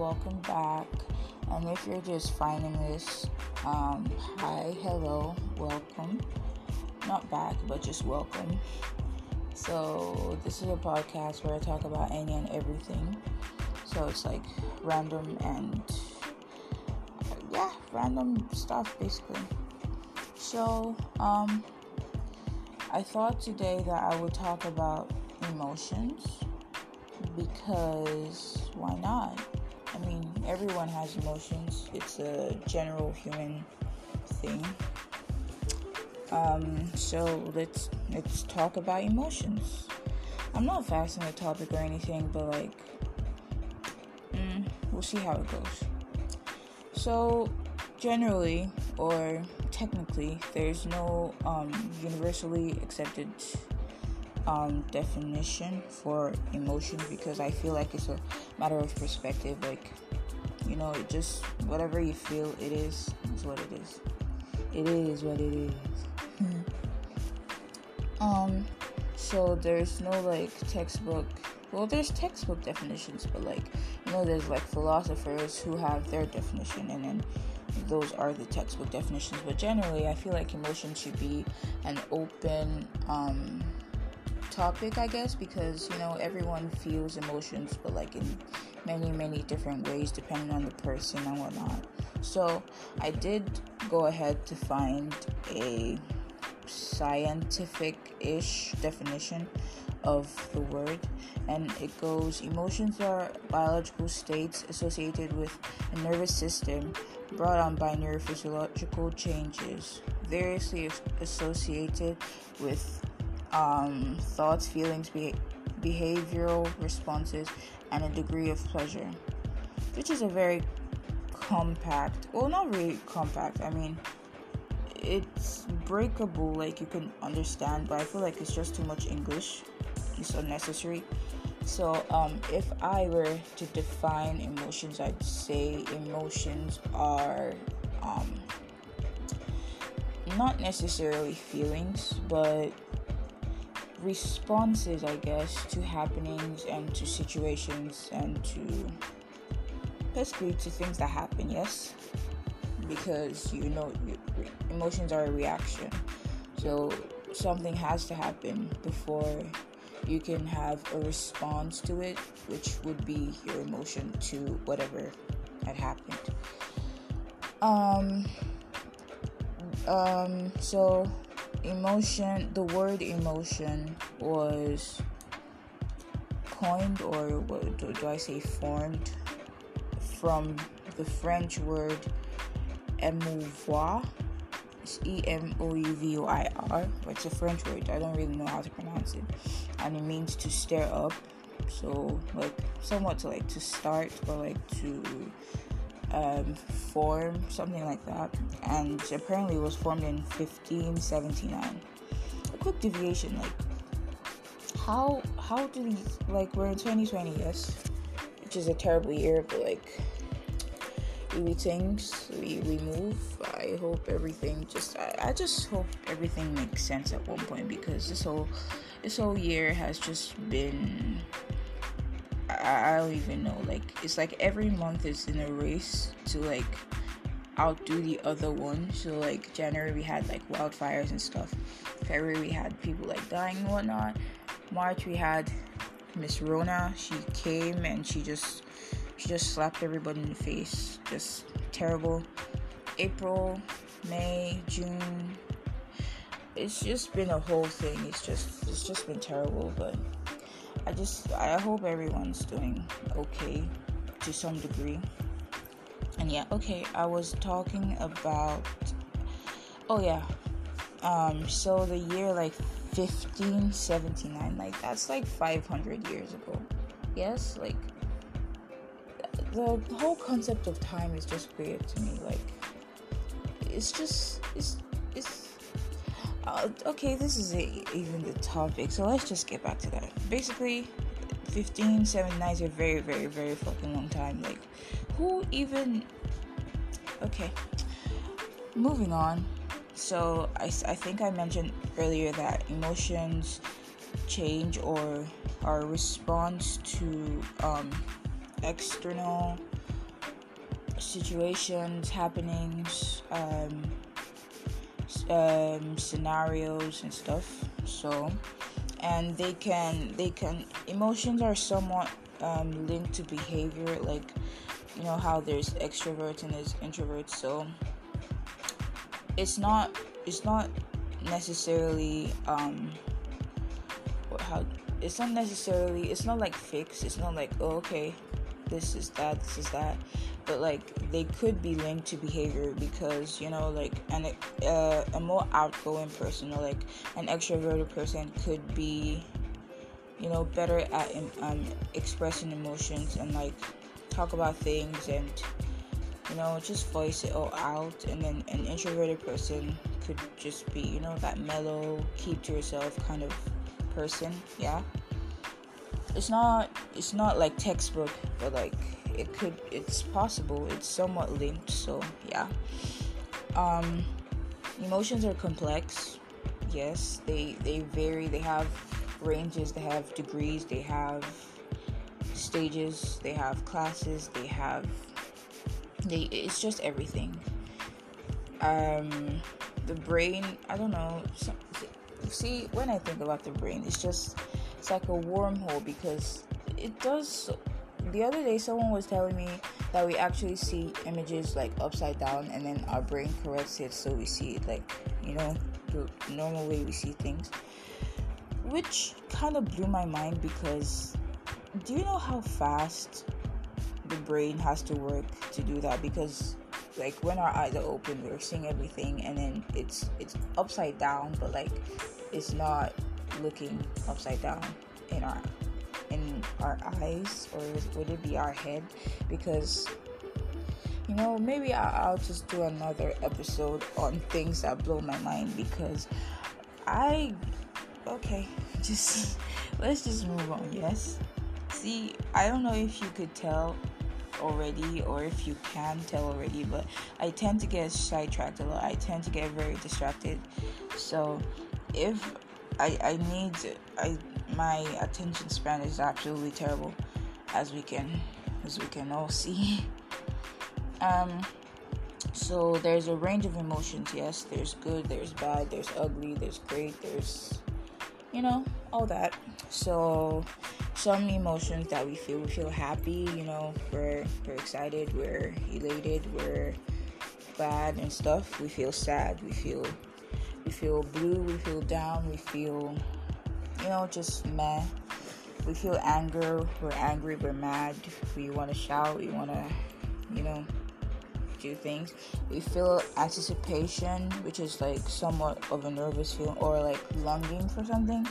welcome back. And if you're just finding this, um, hi, hello, welcome. Not back, but just welcome. So, this is a podcast where I talk about any and everything. So, it's like random and yeah, random stuff basically. So, um, I thought today that I would talk about emotions because why not? I mean, everyone has emotions. It's a general human thing. Um, so let's let's talk about emotions. I'm not fast on the topic or anything, but like, mm, we'll see how it goes. So, generally, or technically, there's no um, universally accepted um, definition for emotion because I feel like it's a matter of perspective. Like, you know, it just whatever you feel, it is is what it is. It is what it is. um, so there's no like textbook. Well, there's textbook definitions, but like you know, there's like philosophers who have their definition, and then those are the textbook definitions. But generally, I feel like emotion should be an open um topic, I guess, because you know everyone feels emotions, but like in many, many different ways depending on the person and whatnot. So I did go ahead to find a scientific-ish definition of the word and it goes emotions are biological states associated with a nervous system brought on by neurophysiological changes variously associated with um, thoughts, feelings, be- behavioral responses, and a degree of pleasure, which is a very compact, well, not really compact, I mean, it's breakable, like you can understand, but I feel like it's just too much English, it's unnecessary. So, um, if I were to define emotions, I'd say emotions are um, not necessarily feelings, but responses, I guess, to happenings and to situations and to basically to things that happen, yes? Because you know, emotions are a reaction. So something has to happen before you can have a response to it, which would be your emotion to whatever had happened. Um, um, so emotion the word emotion was coined or what do, do I say formed from the French word émouvoir it's E M O U V O I R it's a French word. I don't really know how to pronounce it. And it means to stir up so like somewhat to like to start or like to um, form, something like that, and apparently it was formed in 1579. A quick deviation, like how how do these like we're in 2020, yes, which is a terrible year, but like we things we, we move. I hope everything just I, I just hope everything makes sense at one point because this whole this whole year has just been I, I don't even know. Like it's like every month is in a race to like outdo the other one. So like January we had like wildfires and stuff. February we had people like dying and whatnot. March we had Miss Rona. She came and she just she just slapped everybody in the face. Just terrible. April, May, June. It's just been a whole thing. It's just it's just been terrible, but I just I hope everyone's doing okay to some degree. And yeah, okay, I was talking about oh yeah. Um so the year like 1579 like that's like 500 years ago. Yes, like the whole concept of time is just weird to me like it's just it's okay, this is a, even the topic, so let's just get back to that. Basically, 15, 79 is a very, very, very fucking long time. Like, who even. Okay, moving on. So, I, I think I mentioned earlier that emotions change or our response to um, external situations, happenings, um, um, scenarios, and stuff. So, and they can they can emotions are somewhat um, linked to behavior, like you know how there's extroverts and there's introverts. So it's not it's not necessarily um how it's not necessarily it's not like fixed it's not like oh okay this is that this is that but like they could be linked to behavior because you know like an uh, a more outgoing person or like an extroverted person could be you know better at um, expressing emotions and like talk about things and you know just voice it all out. And then an introverted person could just be you know that mellow keep to yourself kind of person yeah? It's not it's not like textbook but like it could it's possible it's somewhat linked so yeah. Um emotions are complex yes they they vary they have ranges they have degrees they have stages they have classes they have they it's just everything. Um the brain i don't know see when i think about the brain it's just it's like a wormhole because it does the other day someone was telling me that we actually see images like upside down and then our brain corrects it so we see it like you know the normal way we see things. Which kind of blew my mind because do you know how fast the brain has to work to do that? Because like when our eyes are open we're seeing everything and then it's it's upside down but like it's not looking upside down in our our eyes or would it be our head? Because you know maybe I'll, just do another episode on things that blow my mind because i okay just let's just move on yes? See i don't know if you could tell already or if you can tell already but i tend to get sidetracked a lot. I tend to get very distracted. So if I, I need I my attention span is absolutely terrible as we can as we can all see. Um so there's a range of emotions, yes. There's good, there's bad, there's ugly, there's great, there's you know, all that. So some emotions that we feel we feel happy, you know, we're we're excited, we're elated, we're bad and stuff. We feel sad, we feel we feel blue, we feel down, we feel, you know, just meh. We feel anger, we're angry, we're mad, we want to shout, we want to, you know, do things. We feel anticipation, which is like somewhat of a nervous feeling, or like longing for something,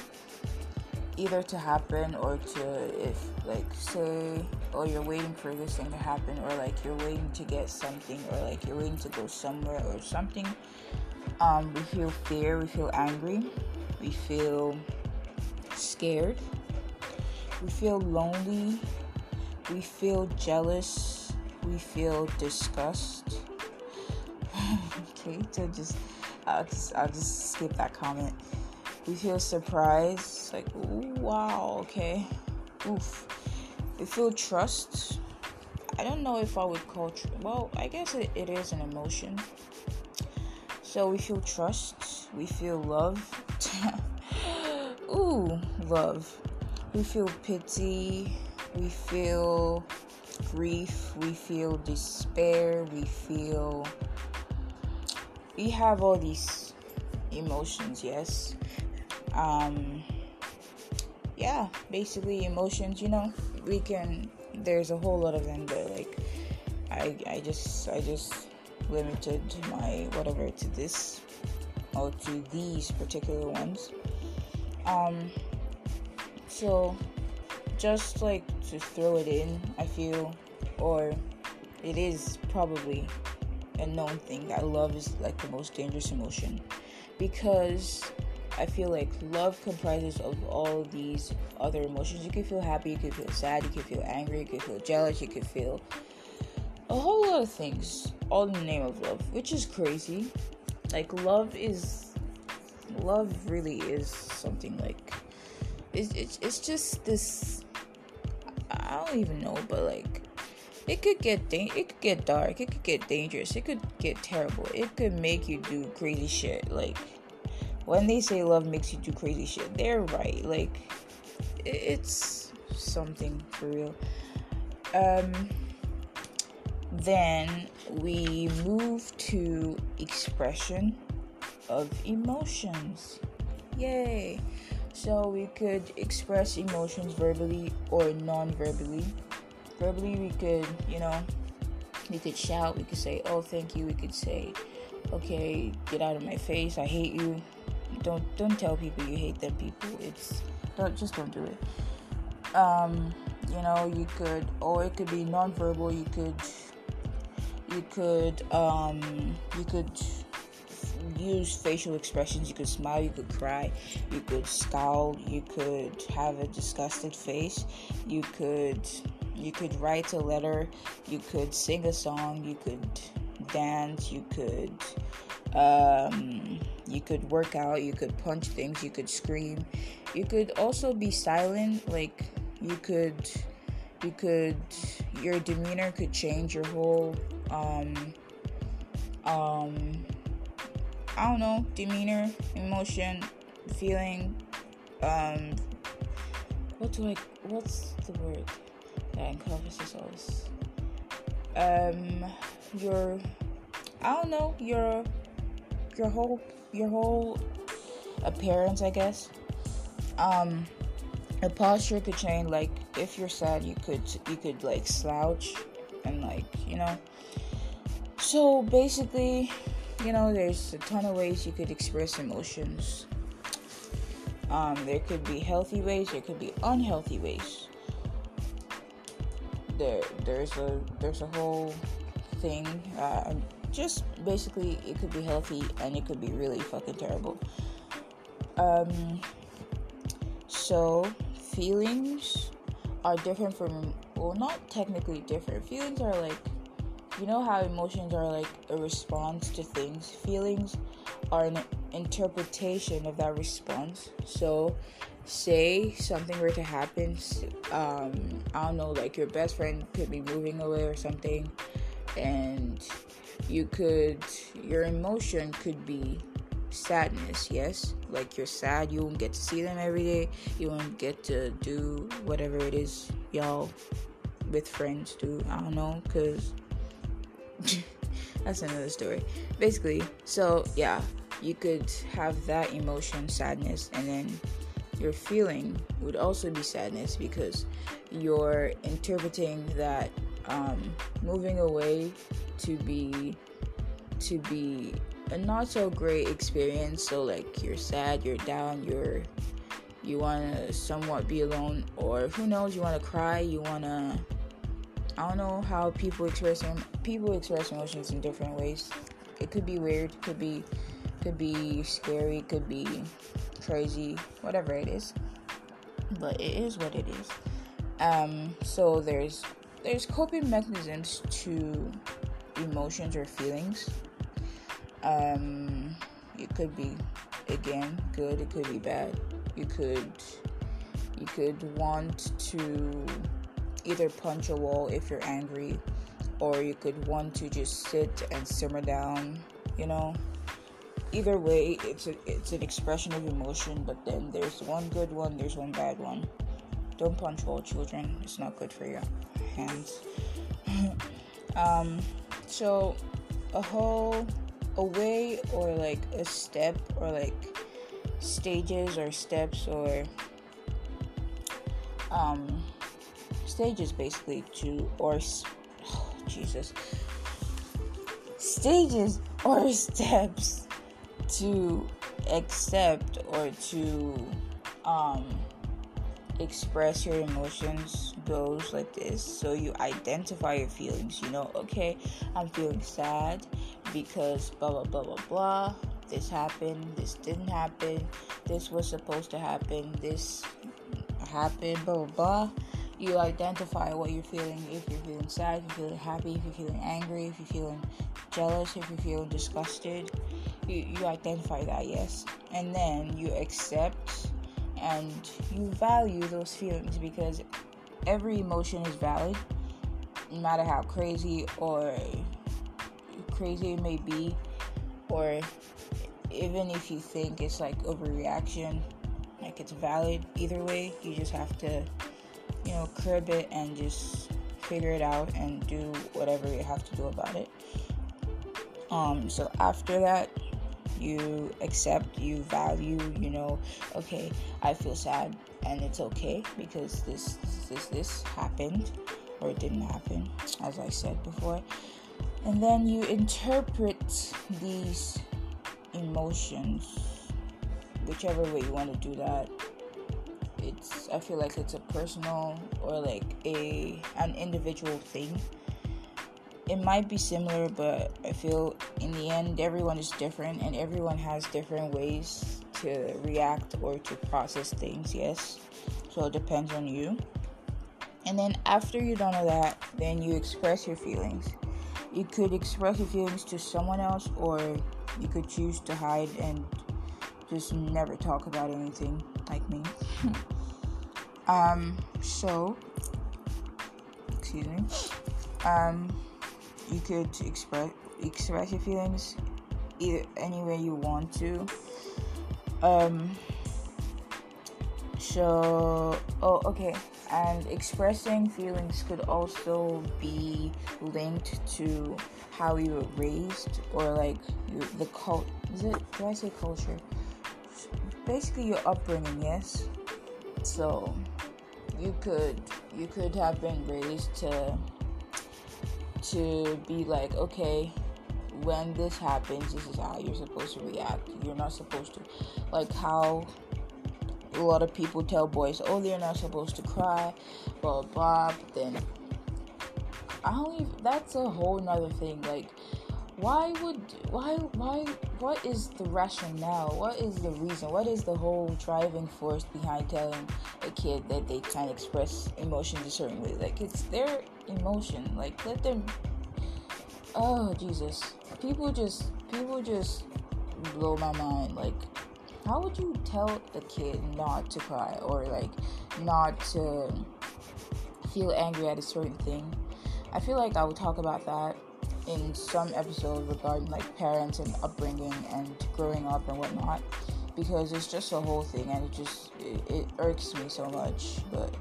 either to happen or to, if like, say, or you're waiting for this thing to happen, or like you're waiting to get something, or like you're waiting to go somewhere, or something. Um, we feel fear, we feel angry, we feel scared, we feel lonely, we feel jealous, we feel disgust. okay, so just I'll just I'll just skip that comment. We feel surprised, like ooh, wow, okay, oof. We feel trust. I don't know if I would call tr- well. I guess it, it is an emotion so we feel trust, we feel love. Ooh, love. We feel pity, we feel grief, we feel despair, we feel. We have all these emotions, yes. Um, yeah, basically emotions, you know, we can. There's a whole lot of them, but like, I, I just, I just limited my whatever to this or to these particular ones. Um, so just like to throw it in, I feel, or it is probably a known thing that love is like the most dangerous emotion because I feel like love comprises of all these other emotions. You can feel happy, you can feel sad, you can feel angry, you can feel jealous, you can feel a whole lot of things all in the name of love, which is crazy. Like love is love really is something like it's it's, it's just this I don't even know, but like it could get da- it could get dark, it could get dangerous, it could get terrible. It could make you do crazy shit. Like when they say love makes you do crazy shit, they're right. Like it's something for real. Um then we move to expression of emotions. Yay! So we could express emotions verbally or non verbally. Verbally, we could, you know, we could shout, we could say, oh, thank you, we could say, okay, get out of my face, I hate you. Don't don't tell people you hate them people. It's don't just don't do it. Um, you know, you could or it could be non-verbal, you could you could um you could use facial expressions. You could smile, you could cry, you could scowl, you could have a disgusted face, you could you could write a letter, you could sing a song, you could dance, you could um, you could work out, you could punch things, you could scream, you could also be silent, like you could you could your demeanor could change your whole um um I don't know, demeanor, emotion, feeling, um, what do I, what's the word that encompasses all this? Um, your, I don't know, your, your whole, your whole appearance, I guess. Um, a posture could change. Like if you're sad, you could, you could like slouch and like, you know. So basically, you know, there's a ton of ways you could express emotions. Um, there could be healthy ways, there could be unhealthy ways. There, there's a there's a whole thing. Uh, just basically, it could be healthy and it could be really fucking terrible. Um, so feelings are different from well, not technically different. Feelings are like you know how emotions are like a response to things? Feelings are an interpretation of that response. So say something were to happen um i don't know like your best friend could be moving away or something and you could your emotion could be sadness yes? Like you're sad you won't get to see them every day you won't get to do whatever it is y'all with friends do i don't know because that's another story. Basically, so yeah, you could have that emotion, sadness, and then your feeling would also be sadness because you're interpreting that um, moving away to be to be a not so great experience. So like you're sad, you're down, you're you want to somewhat be alone, or who knows, you want to cry, you want to I don't know how people express. People express emotions in different ways. It could be weird, could be could be scary, could be crazy, whatever it is. But it is what it is. Um, so there's there's coping mechanisms to emotions or feelings. Um, it could be again good, it could be bad. You could you could want to either punch a wall if you're angry, or you could want to just sit and simmer down, you know. Either way, it's a, it's an expression of emotion, but then there's one good one, there's one bad one. Don't punch wall, children. It's not good for your hands. um, so a whole a way or like a step or like stages or steps or um stages basically to or oh, Jesus. Stages or steps to accept or to um express your emotions goes like this. So you identify your feelings. You know okay i'm feeling sad because blah blah blah blah blah. This happened. This didn't happen. This was supposed to happen. This happened blah blah blah you identify what you're feeling. If you're feeling sad, if you're feeling happy, if you're feeling angry, if you're feeling jealous, if you're feeling disgusted, you, you identify that, yes. And then you accept and you value those feelings because every emotion is valid. no matter how crazy or crazy it may be, or even if you think it's like overreaction, like it's valid either way, you just have to, you know, curb it and just figure it out and do whatever you have to do about it. Um, so after that, you accept, you value, you know, okay, I feel sad and it's okay because this this this happened or it didn't happen, as I said before. And then you interpret these emotions whichever way you want to do that it's i feel like it's a personal or like a an individual thing. It might be similar but i feel in the end everyone is different and everyone has different ways to react or to process things yes. So it depends on you. And then after you've done all that then you express your feelings. You could express your feelings to someone else or you could choose to hide and just never talk about anything like me. um, so, excuse me. Um, you could express express your feelings either any way you want to. Um, so, oh, okay. And expressing feelings could also be linked to how you were raised or like the cult. Is it? Do I say culture? Basically your upbringing, yes. So you could you could have been raised to to be like, okay, when this happens, this is how you're supposed to react. You're not supposed to like how a lot of people tell boys, oh, they're not supposed to cry, blah blah. blah. Then I don't even. That's a whole nother thing. Like why would why why what is the rationale? What is the reason? What is the whole driving force behind telling a kid that they can't express emotions a certain way? Like it's their emotion. Like let them oh jesus. People just people just blow my mind. Like how would you tell a kid not to cry or like not to feel angry at a certain thing? I feel like i would talk about that in some episodes regarding like parents and upbringing and growing up and whatnot because it's just a whole thing and it just it, it irks me so much. But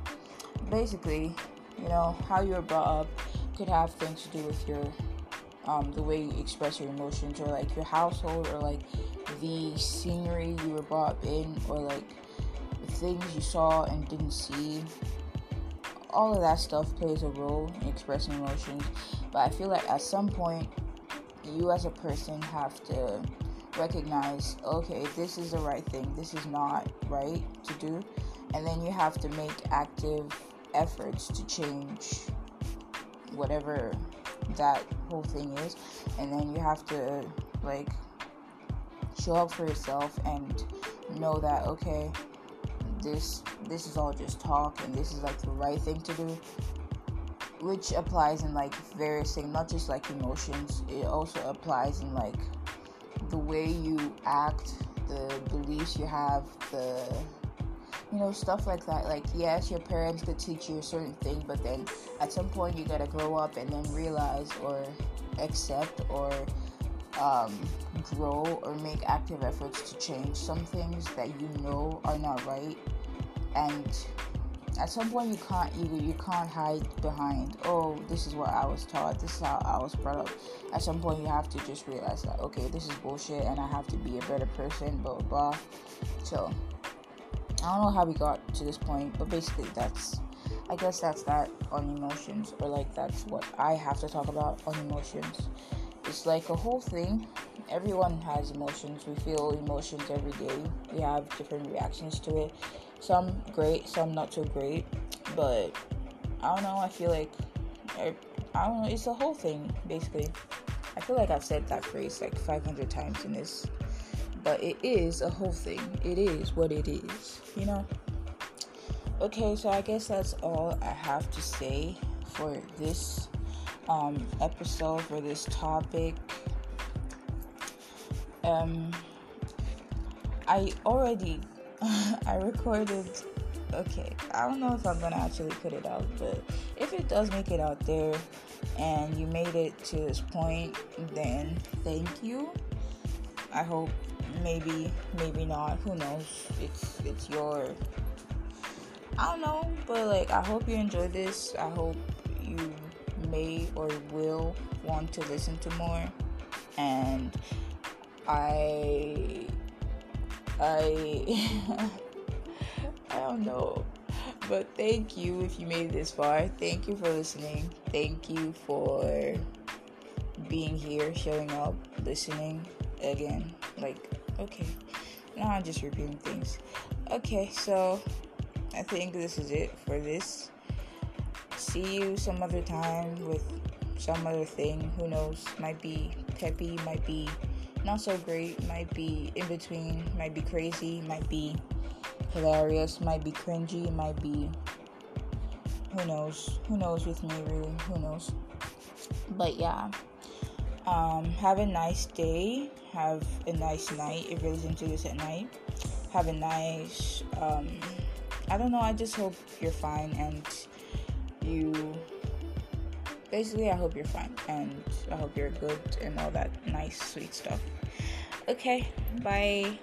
basically you know how you were brought up could have things to do with your um, the way you express your emotions or like your household or like the scenery you were brought up in or like the things you saw and didn't see all of that stuff plays a role in expressing emotions but I feel like at some point, you as a person have to recognize okay, this is the right thing, this is not right to do. And then you have to make active efforts to change whatever that whole thing is. And then you have to, like, show up for yourself and know that, okay, this this is all just talk and this is like the right thing to do which applies in like various things, not just like emotions. It also applies in like the way you act, the beliefs you have, the you know stuff like that. Like yes, your parents could teach you a certain thing, but then at some point you gotta grow up and then realize or accept or um, grow or make active efforts to change some things that you know are not right and at some point you can't you, you can't hide behind oh this is what i was taught this is how i was brought up. At some point you have to just realize that okay this is bullshit and i have to be a better person blah blah, blah. so i don't know how we got to this point but basically that's i guess that's that on emotions or like that's what i have to talk about on emotions. It's like a whole thing. Everyone has emotions. We feel emotions every day. We have different reactions to it some great, some not so great. But I don't know. I feel like I, I don't know. It's a whole thing, basically. I feel like I've said that phrase like 500 times in this, but it is a whole thing. It is what it is, you know. Okay, so I guess that's all I have to say for this um, episode for this topic. Um, I already I recorded okay, I don't know if I'm gonna actually put it out, but if it does make it out there and you made it to this point, then thank you. I hope maybe, maybe not. Who knows? It's it's your I don't know, but like I hope you enjoy this. I hope you may or will want to listen to more and I I I don't know. But thank you if you made it this far. Thank you for listening. Thank you for being here, showing up, listening again. Like, okay. Now I'm just repeating things. Okay, so I think this is it for this. See you some other time with some other thing. Who knows? Might be peppy, might be not so great, might be in between, might be crazy, might be hilarious, might be cringy, might be who knows? Who knows with me really? Who knows? But yeah. Um, have a nice day. Have a nice night if you're listening to this at night. Have a nice um, I don't know, I just hope you're fine and you basically I hope you're fine and I hope you're good and all that nice sweet stuff. Okay, bye.